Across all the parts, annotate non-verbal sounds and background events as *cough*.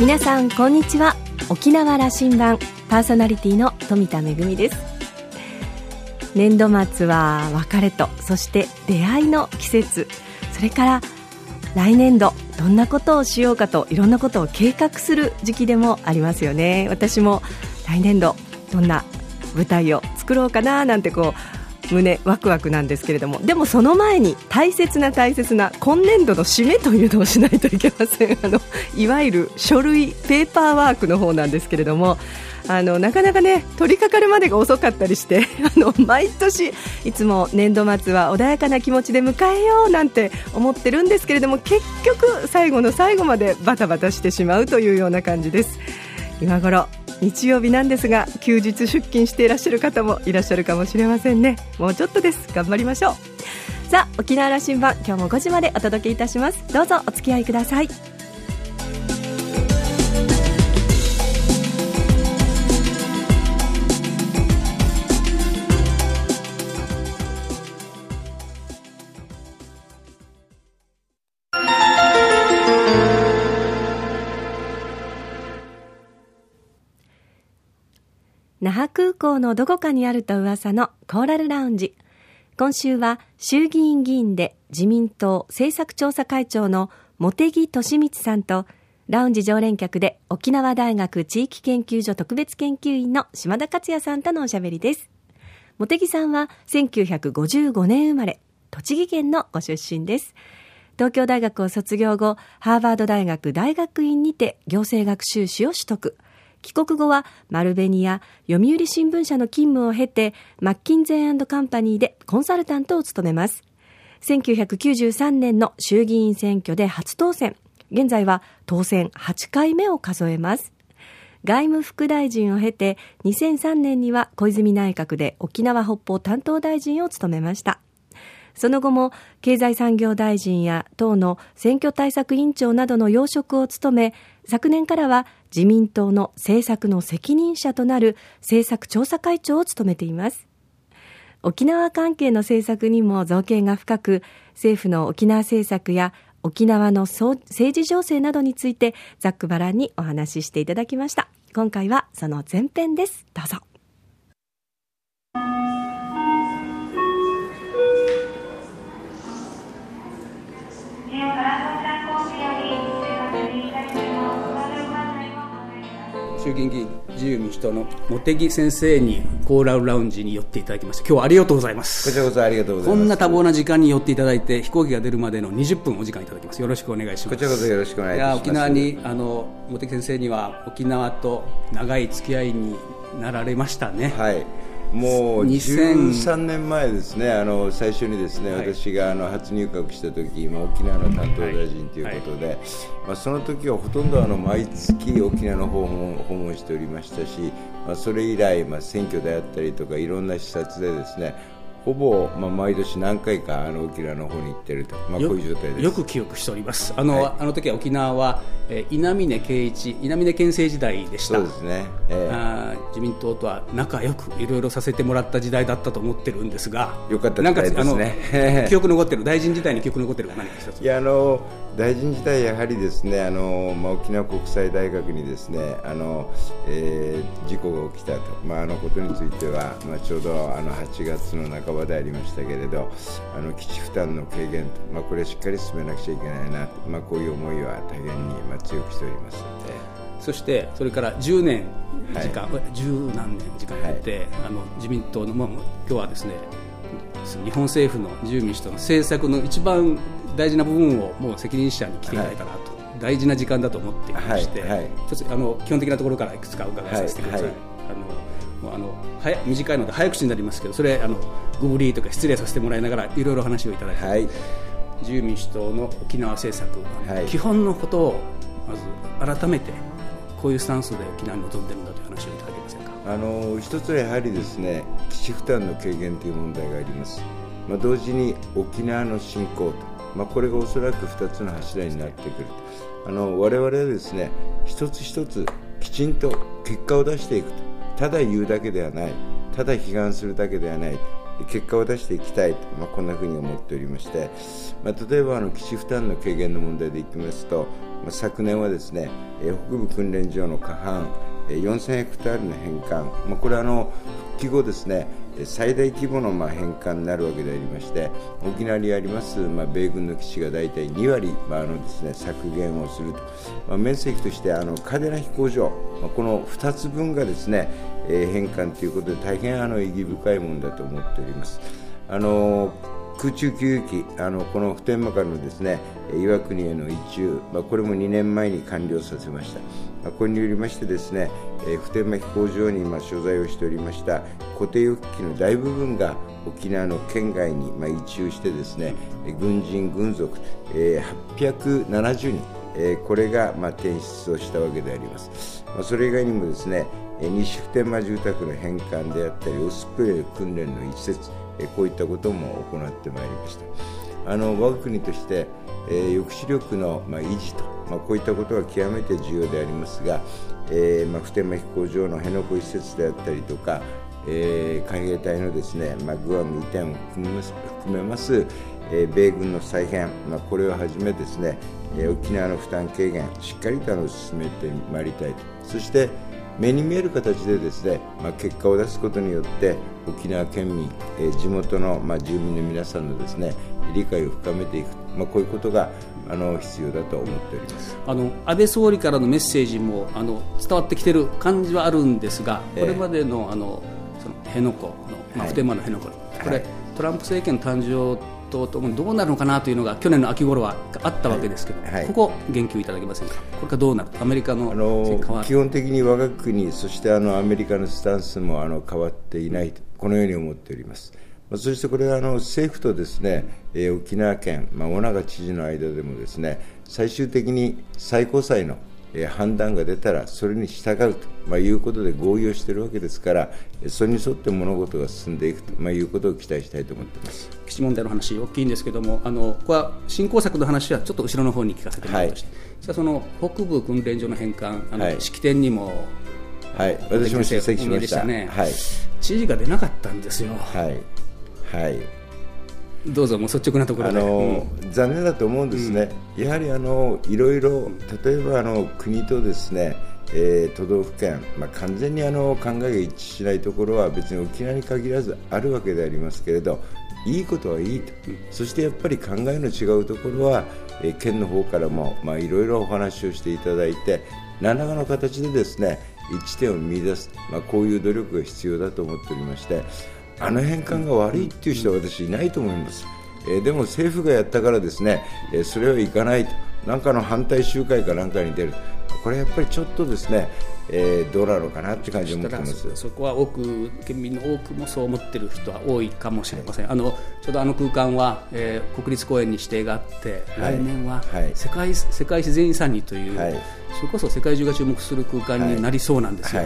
皆さんこんにちは。沖縄羅針盤パーソナリティの富田恵です。年度末は別れとそして出会いの季節。それから来年度どんなことをしようかといろんなことを計画する時期でもありますよね。私も来年度どんな舞台を作ろうかななんてこう胸ワクワクなんですけれどもでもその前に大切な大切な今年度の締めというのをしないといけません。*laughs* あのいわゆる書類ペーパーワークの方なんですけれどもあのなかなかね取り掛かるまでが遅かったりして *laughs* あの毎年いつも年度末は穏やかな気持ちで迎えようなんて思ってるんですけれども結局最後の最後までバタバタしてしまうというような感じです。今頃日曜日なんですが休日出勤していらっしゃる方もいらっしゃるかもしれませんね。もうちょっとです。頑張りましょう。さあ沖縄羅針盤今日も5時までお届けいたします。どうぞお付き合いください。覇空港のどこかにあると噂のコーラルラウンジ。今週は衆議院議員で自民党政策調査会長の茂木敏光さんと、ラウンジ常連客で沖縄大学地域研究所特別研究員の島田克也さんとのおしゃべりです。茂木さんは1955年生まれ、栃木県のご出身です。東京大学を卒業後、ハーバード大学大学院にて行政学修士を取得。帰国後はマルベニや読売新聞社の勤務を経てマッキンゼーカンパニーでコンサルタントを務めます。1993年の衆議院選挙で初当選。現在は当選8回目を数えます。外務副大臣を経て2003年には小泉内閣で沖縄北方担当大臣を務めました。その後も経済産業大臣や党の選挙対策委員長などの要職を務め、昨年からは自民党の政策の責任者となる政策調査会長を務めています。沖縄関係の政策にも造形が深く、政府の沖縄政策や沖縄の政治情勢などについてざっくばらんにお話ししていただきました。今回はその前編です。どうぞ。衆議院議員自由民主党の茂木先生にコーラルラウンジに寄っていただきまして今日はありがとうございます。こちらこそありがとうございます。こんな多忙な時間に寄っていただいて飛行機が出るまでの20分お時間いただきます。よろしくお願いします。こちらこそよろしくお願いします。沖縄にあの茂木先生には沖縄と長い付き合いになられましたね。はいもう13年前ですね、あの最初にですね、はい、私があの初入閣した時今沖縄の担当大臣ということで、はい。はい、まあ、その時はほとんどあの毎月沖縄の訪問訪問しておりましたし、まあ、それ以来、まあ、選挙であったりとかいろんな視察でですねほぼ、まあ、毎年何回かあの沖縄の方に行ってると、まあ、こういう状態です。よく記憶しております。あのはい、あの時は沖縄は、えー、稲峰圭一稲峰県政時代でした。そうですね、えー、あ自民党とは仲良くいろいろさせてもらった時代だったと思ってるんですがよかった時代ですね。記憶残ってる。大臣時代に記憶残ってる何か一つ。いやあの大臣時代やはりですねあの、まあ、沖縄国際大学にですねあの、えー、事故が起きたと、まあ、あのことについては、まあ、ちょうどあの8月の半ば場でありましたけれどあの基地負担の軽減と、まあ、これしっかり進めなくちゃいけないなまあ、こういう思いは大変に、まあ、強くしておりますので。そしてそれから10年時間、はい、10何年時間やって、はい、あの自民党の、まあ、今日はですね日本政府の自由民主党の政策の一番大事な部分をもう責任者に来ていただいたなと、はい、大事な時間だと思っていまして、はいはい、あの基本的なところからいくつか伺いさせてください。あのあの早短いので早口になりますけどそれあのご無理とか失礼させてもらいながらいろいろ話をいただいて、はい、自由民主党の沖縄政策、はい、基本のことをまず改めてこういうスタンスで沖縄に臨んでるんだという話をいただけませんか？あの一つはやはりですね基地負担の軽減という問題があります、まあ、同時に沖縄の振興と、まあ、これがおそらく2つの柱になってくるあの我々はですね一つ一つきちんと結果を出していくと。ただ言うだけではない。ただ批判するだけではない。結果を出していきたいと、まあ、こんなふうに思っておりまして、まあ、例えばあの基地負担の軽減の問題でいきますと、まあ、昨年はですね北部訓練場の過半4000ヘクタールの返還、まあ、これはあの復帰後ですね最大規模のまあ返還になるわけでありまして沖縄にありますまあ米軍の基地が大体2割まああのですね削減をすると、まあ、面積としてあの嘉手納飛行場、まあ、この2つ分がですね、えー、返還ということで大変あの意義深いものだと思っております。あの空中給油機あのこの普天間からのですね岩国への移住、まあ、これも2年前に完了させました、まあ、これによりましてですね、えー、普天間飛行場に今所在をしておりました固定翼機の大部分が沖縄の県外にまあ移住してですね軍人軍属、えー、870人、えー、これがまあ転出をしたわけであります、まあ、それ以外にもですね西普天間住宅の返還であったりオスプレイ訓練の一節こういったことも行ってまいりました。あの我が国として、えー、抑止力の、まあ、維持と、まあ、こういったことは極めて重要でありますが、えーまあ、普天間飛行場の辺野古移設であったりとか、えー、海兵隊のですね、まあ、グアム移転を含めます含めますえ、米軍の再編、まあ、これをはじめですね、え、沖縄の負担軽減しっかりとあの進めてまいりたいと。そして目に見える形でですね、まあ、結果を出すことによって沖縄県民、えー、地元の、まあ、住民の皆さんのですね理解を深めていく、まあ、こういうことがあの必要だと思っております。あの安倍総理からのメッセージもあの伝わってきている感じはあるんですが、これまでのあのその辺野古の、まあ、普天間の辺野古、これ、はい、トランプ政権誕生とともにどうなるのかなというのが去年の秋頃はあったわけですけど、はい。はい、ここ言及いただけませんか？これからどうなる？アメリカのあの基本的に我が国そしてあのアメリカのスタンスもあの変わっていないとこのように思っております。そしてこれはあの政府とですね、えー、沖縄県、まあ、尾長知事の間でもですね最終的に最高裁のえ判断が出たらそれに従うと、まあ、いうことで合意をしているわけですからそれに沿って物事が進んでいくと、まあ、いうことを期待したいと思っています。基地問題の話大きいんですけどもあのここは振興策の話はちょっと後ろの方に聞かせてもらうとして、はい、じゃあその北部訓練所の返還あの、はい、式典にもはい、私も出席しました。ね、はい、知事が出なかったんですよ。はい、はい。どうぞもう率直なところあの、うん、残念だと思うんですね、うん、やはりあのいろいろ例えばあの国とですね、えー、都道府県、まあ、完全にあの考えが一致しないところは別に沖縄に限らずあるわけでありますけれどいいことはいいと、うん、そしてやっぱり考えの違うところは、えー、県の方からもいろいろお話をしていただいて何らかの形でですね一致点を見出す、まあ、こういう努力が必要だと思っておりましてあの返還が悪いっていう人は私いないと思います、えー、でも政府がやったからですね、えー、それはいかないと。何かの反対集会かなんかに出る。これやっぱりちょっとですね、えー、どうなのかなって感じを持ってます。そこは多く県民の多くもそう思ってる人は多いかもしれません、はい、あのちょうどあの空間は、えー、国立公園に指定があって、はい、来年は世界はい、世界自然遺産にという、それこそ世界中が注目する空間になりそうなんですよ。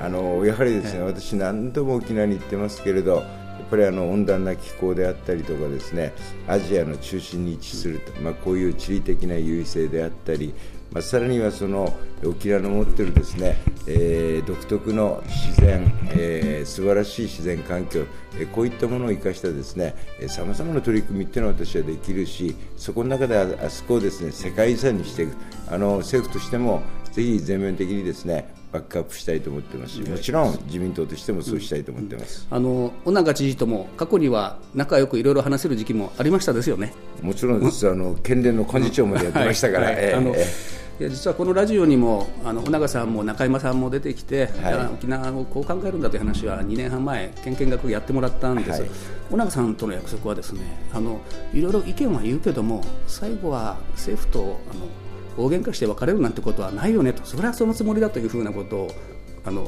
あのやはりですね、私、何度も沖縄に行ってますけれど、やっぱりあの温暖な気候であったりとかですねアジアの中心に位置すると、まあ、こういう地理的な優位性であったり、まあ、さらにはその沖縄の持っているですね、えー、独特の自然、えー、素晴らしい自然環境、えー、こういったものを生かしたですねさまざまな取り組みっていうのは私はできるしそこの中であそこをですね世界遺産にしていく。あの政府としてもぜひ全面的にですねバックアップしたいと思ってますし、もちろん自民党としてもそうしたいと思ってます、うん、あの尾長知事とも過去には仲良くいろいろ話せる時期もありましたですよね。もちろんです、あの県連の幹事長までやってましたから、あのいや実はこのラジオにもあの尾長さんも中山さんも出てきて、はい、沖縄をこう考えるんだという話は2年半前県見学やってもらったんです、はい、尾長さんとの約束はですねあのいろいろ意見は言うけども最後は政府とあの大喧嘩して別れるなんてことはないよねと。それはそのつもりだというふうなことをあの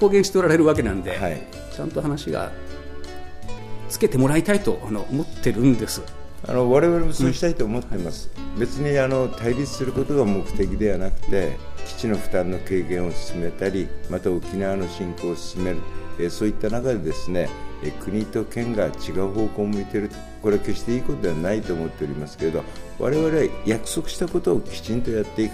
公言しておられるわけなんで、はい、ちゃんと話がつけてもらいたいとあの思ってるんです。あの我々もそうしたいと思っています、うん、別にあの対立することが目的ではなくて基地の負担の軽減を進めたりまた沖縄の振興を進める、えそういった中でですねえ国と県が違う方向を向いている。これは決していいことではないと思っておりますけれど我々は約束したことをきちんとやっていく。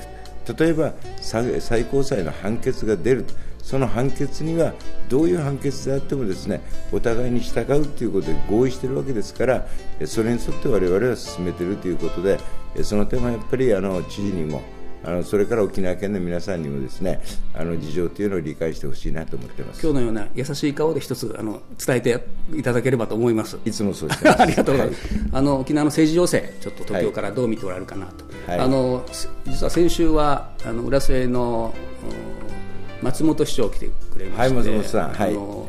例えば最高裁の判決が出るその判決にはどういう判決であってもですねお互いに従うということで合意しているわけですからそれに沿って我々は進めているということでその点はやっぱりあの知事にもあのそれから沖縄県の皆さんにもですねあの事情というのを理解してほしいなと思ってます。今日のような優しい顔で一つあの伝えていただければと思います。いつもそうです。*laughs* ありがとうございます、はい、あの沖縄の政治情勢ちょっと東京からどう見ておられるかなと、はい、あの実は先週はあの浦添の松本市長来てくれまして、はい、松本さん、はい、あの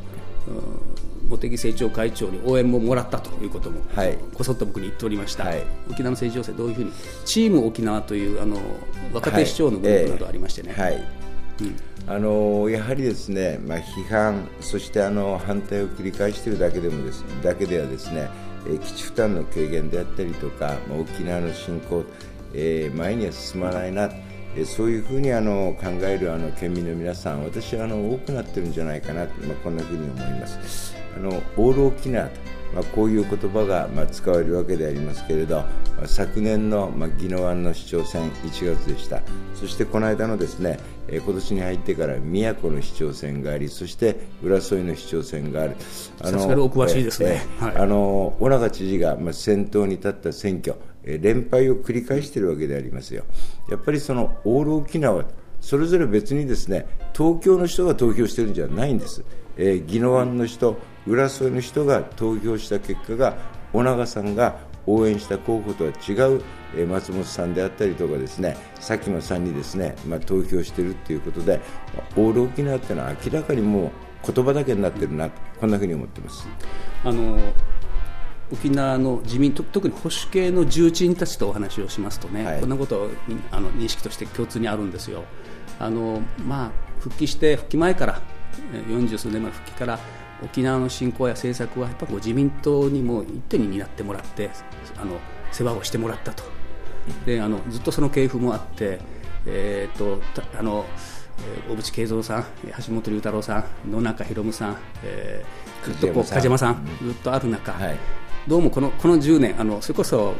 茂木政調会長に応援ももらったということも、はい、こそっと僕に言っておりました、はい、沖縄の政治情勢、どういうふうに、チーム沖縄というあの若手市長のグループなどありましてね。はい、えー、うん。あのやはりですね、まあ、批判、そしてあの反対を繰り返しているだけでもですだけではですね、えー、基地負担の軽減であったりとか、まあ、沖縄の振興、えー、前には進まないな、えー、そういうふうにあの考えるあの県民の皆さん、私はあの多くなってるんじゃないかなまあ、こんなふうに思います。あのオール沖縄と、まあ、こういう言葉が、まあ、使われるわけでありますけれど、まあ、昨年の、まあ、宜野湾の市長選1月でした。そしてこの間のですね、えー、今年に入ってから宮古の市長選がありそして浦添の市長選がある。あのお詳しいですね、えーはい、あの小長知事が、まあ、先頭に立った選挙、えー、連敗を繰り返しているわけでありますよやっぱりそのオール沖縄それぞれ別にですね東京の人が投票してるんじゃないんです、えー、宜野湾の人浦添の人が投票した結果が尾長さんが応援した候補とは違うえ松本さんであったりとかですね佐喜眞さんにですね、まあ、投票しているということでオール沖縄っていうのは明らかにもう言葉だけになってるなこんなふうに思ってます。あの沖縄の自民特に保守系の重鎮たちとお話をしますとね、はい、こんなことあの認識として共通にあるんですよ。あのまあ、復帰して復帰前から40数年前復帰から沖縄の振興や政策はやっぱこう自民党にも一手に担ってもらってあの世話をしてもらったと。であのずっとその系譜もあって、えーと、あの小渕恵三さん橋本龍太郎さん野中宏さん、えー、ずっとこう梶山さん。ずっとある中、はい、どうもこのこの10年あのそれこそ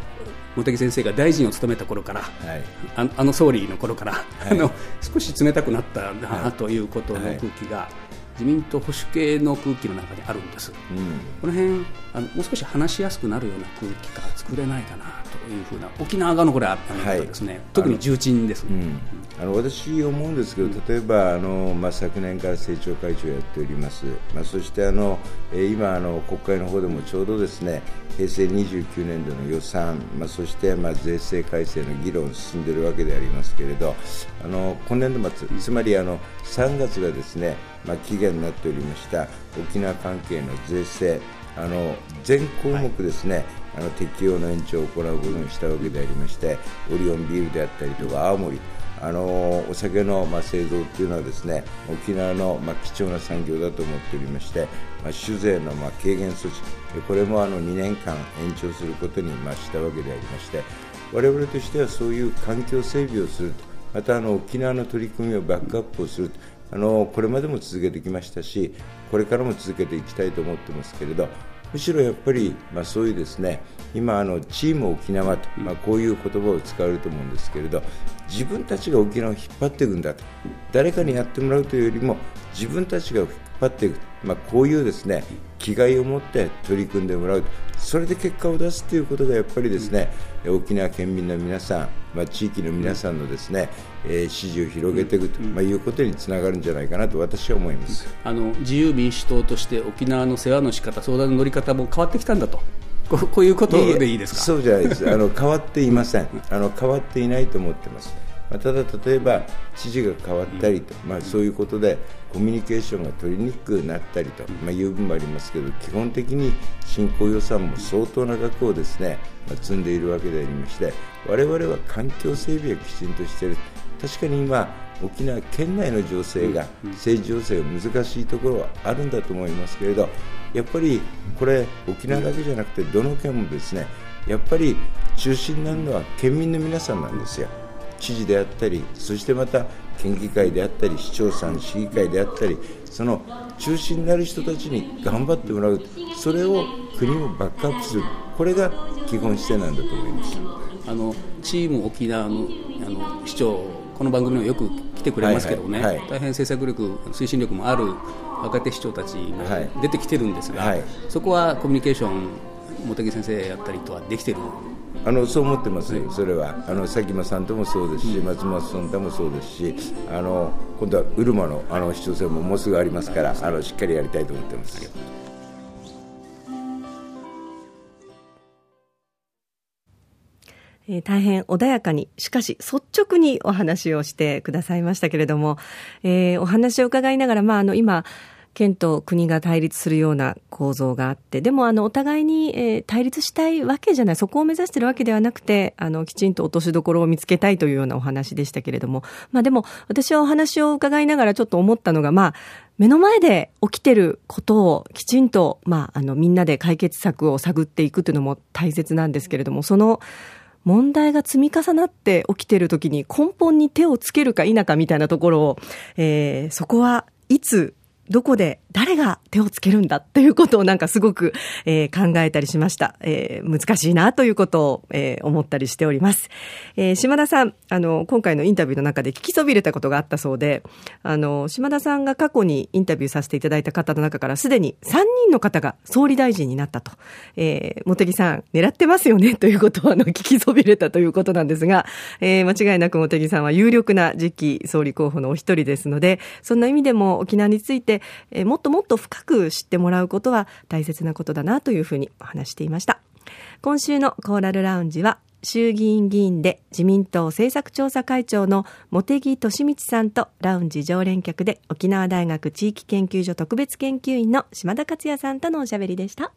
茂木先生が大臣を務めた頃から、はい、ああの総理の頃から、はい、あの少し冷たくなったなということの空気が、自民党保守系の空気の中にあるんです、うん、この辺あのもう少し話しやすくなるような空気が作れないかなというふうな沖縄側のこれはですね、はい、特に重鎮です、ね、うん、あの私思うんですけど例えばあの、まあ、昨年から政調会長をやっております、まあ、そしてあの今あの国会の方でもちょうどですね平成29年度の予算、まあ、そしてまあ税制改正の議論進んでいるわけでありますけれどあの今年度末つまりあの3月がですねまあ、期限になっておりました沖縄関係の税制あの全項目ですね、はい、あの適用の延長を行うことにしたわけでありましてオリオンビールであったりとか青森あのお酒の、まあ、製造というのはですね沖縄の、まあ、貴重な産業だと思っておりまして、まあ、酒税の、まあ、軽減措置これもあの2年間延長することに、まあ、したわけでありまして我々としてはそういう環境整備をするとまたあの沖縄の取り組みをバックアップをするとあのこれまでも続けてきましたしこれからも続けていきたいと思ってますけれどむしろやっぱり、まあ、そういうですね今あのチーム沖縄と、まあ、こういう言葉を使われると思うんですけれど自分たちが沖縄を引っ張っていくんだと誰かにやってもらうというよりも自分たちが引っ張っていく、まあ、こういうですね気概を持って取り組んでもらう。それで結果を出すということがやっぱりですね、沖縄県民の皆さん、まあ、地域の皆さんのですね、えー、支持を広げていくと、まあ、いうことにつながるんじゃないかなと私は思います。あの自由民主党として沖縄の世話の仕方相談の乗り方も変わってきたんだと。ここういうことでいいですか？そうじゃないです。あの変わっていません。あの変わっていないと思ってますまあ、ただ例えば知事が変わったりと、まあ、そういうことでコミュニケーションが取りにくくなったりと、まあ、いう部分もありますけど基本的に振興予算も相当な額をですね、まあ、積んでいるわけでありまして我々は環境整備をきちんとしている確かに今沖縄県内の情勢が政治情勢が難しいところはあるんだと思いますけれどやっぱりこれ沖縄だけじゃなくてどの県もですねやっぱり中心になるのは県民の皆さんなんですよ。知事であったりそしてまた県議会であったり市長さん市議会であったりその中心になる人たちに頑張ってもらうそれを国もバックアップするこれが基本姿勢なんだと思います。あのチーム沖縄のあの市長この番組にもよく来てくれますけどね、はいはい、大変政策力推進力もある若手市長たちも出てきてるんですが、はい、そこはコミュニケーション茂木先生やったりとはできてる？あのそう思ってます、それは。あの佐喜眞さんともそうですし、松本さんともそうですしあの今度はうるまのあの市長選ももうすぐありますからあのしっかりやりたいと思ってます。えー、大変穏やかに、しかし率直にお話をしてくださいましたけれども、えー、お話を伺いながら、まあ、あの、今、県と国が対立するような構造があって、でもあのお互いに、対立したいわけじゃない、そこを目指しているわけではなくて、あのきちんと落としどころを見つけたいというようなお話でしたけれども、まあでも私はお話を伺いながらちょっと思ったのが、まあ目の前で起きてることをきちんと、まああのみんなで解決策を探っていくというのも大切なんですけれども、その問題が積み重なって起きてる時に根本に手をつけるか否かみたいなところを、えー、そこはいつどこで誰が手をつけるんだということをなんかすごく、えー、考えたりしました。えー、難しいなということを、えー、思ったりしております。えー、島田さん、あの、今回のインタビューの中で聞きそびれたことがあったそうで、あの、島田さんが過去にインタビューさせていただいた方の中からすでに3人の方が総理大臣になったと。えー、茂木さん、狙ってますよねということをあの、聞きそびれたということなんですが、えー、間違いなく茂木さんは有力な次期総理候補のお一人ですので、そんな意味でも沖縄について、え、もっともっと深く知ってもらうことは大切なことだなというふうに話していました。今週のコーラルラウンジは衆議院議員で自民党政策調査会長の茂木敏光さんとラウンジ常連客で沖縄大学地域研究所特別研究員の島田克也さんとのおしゃべりでした。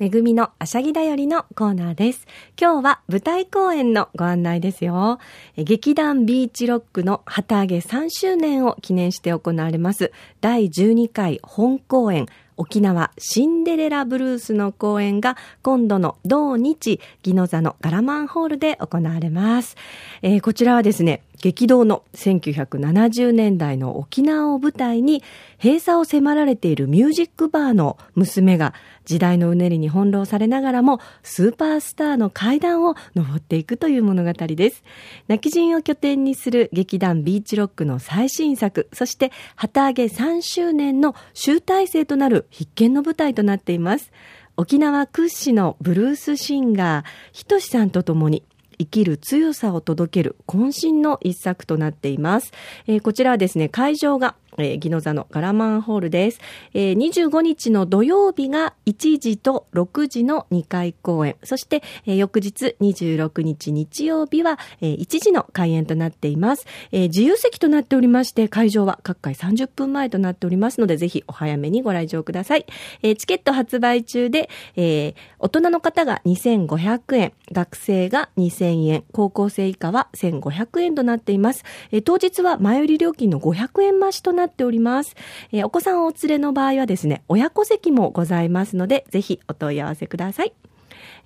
めぐみのあしゃぎだよりのコーナーです。今日は舞台公演のご案内ですよ。劇団ビーチロックの旗揚げ3周年を記念して行われます第12回本公演沖縄シンデレラブルースの公演が今度の同日、ギノ座のガラマンホールで行われます。えー、こちらはですね、激動の1970年代の沖縄を舞台に閉鎖を迫られているミュージックバーの娘が時代のうねりに翻弄されながらもスーパースターの階段を登っていくという物語です。泣き人を拠点にする劇団ビーチロックの最新作、そして旗揚げ3周年の集大成となる必見の舞台となっています。沖縄屈指のブルースシンガー、ひとしさんと共に生きる強さを届ける渾身の一作となっています。えー、こちらはですね、会場がえー、ギノ座のガラマンホールです。えー、25日の土曜日が1時と6時の2回公演。そして、えー、翌日26日日曜日は、えー、1時の開演となっています、えー。自由席となっておりまして、会場は各回30分前となっておりますので、ぜひお早めにご来場ください。えー、チケット発売中で、えー、大人の方が2500円、学生が2000円、高校生以下は1500円となっています。えー、当日は前売り料金の500円増しとなってっております。えー、お子さんをお連れの場合はですね、親子席もございますので、ぜひお問い合わせください。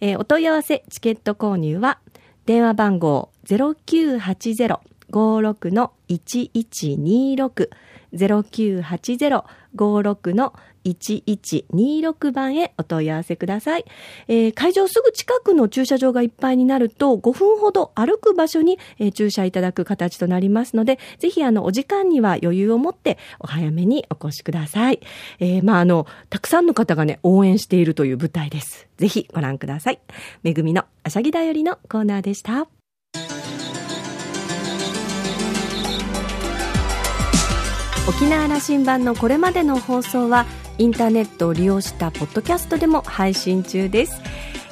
えー、お問い合わせ、チケット購入は、電話番号0980-56-1126、0980-56-1126 56-1126番へお問い合わせください。えー、会場すぐ近くの駐車場がいっぱいになると5分ほど歩く場所に、えー、駐車いただく形となりますので、ぜひあのお時間には余裕を持ってお早めにお越しください。えー、まああの、たくさんの方がね、応援しているという舞台です。ぜひご覧ください。めぐみのあしゃぎだよりのコーナーでした。沖縄羅針盤のこれまでの放送はインターネットを利用したポッドキャストでも配信中です、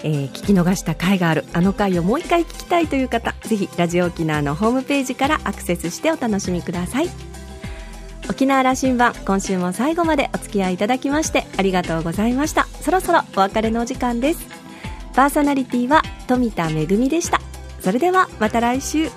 えー、聞き逃した回があるあの回をもう一回聞きたいという方ぜひラジオ沖縄のホームページからアクセスしてお楽しみください。沖縄羅針盤今週も最後までお付き合いいただきましてありがとうございました。そろそろお別れのお時間です。パーソナリティは富田恵でした。それではまた来週。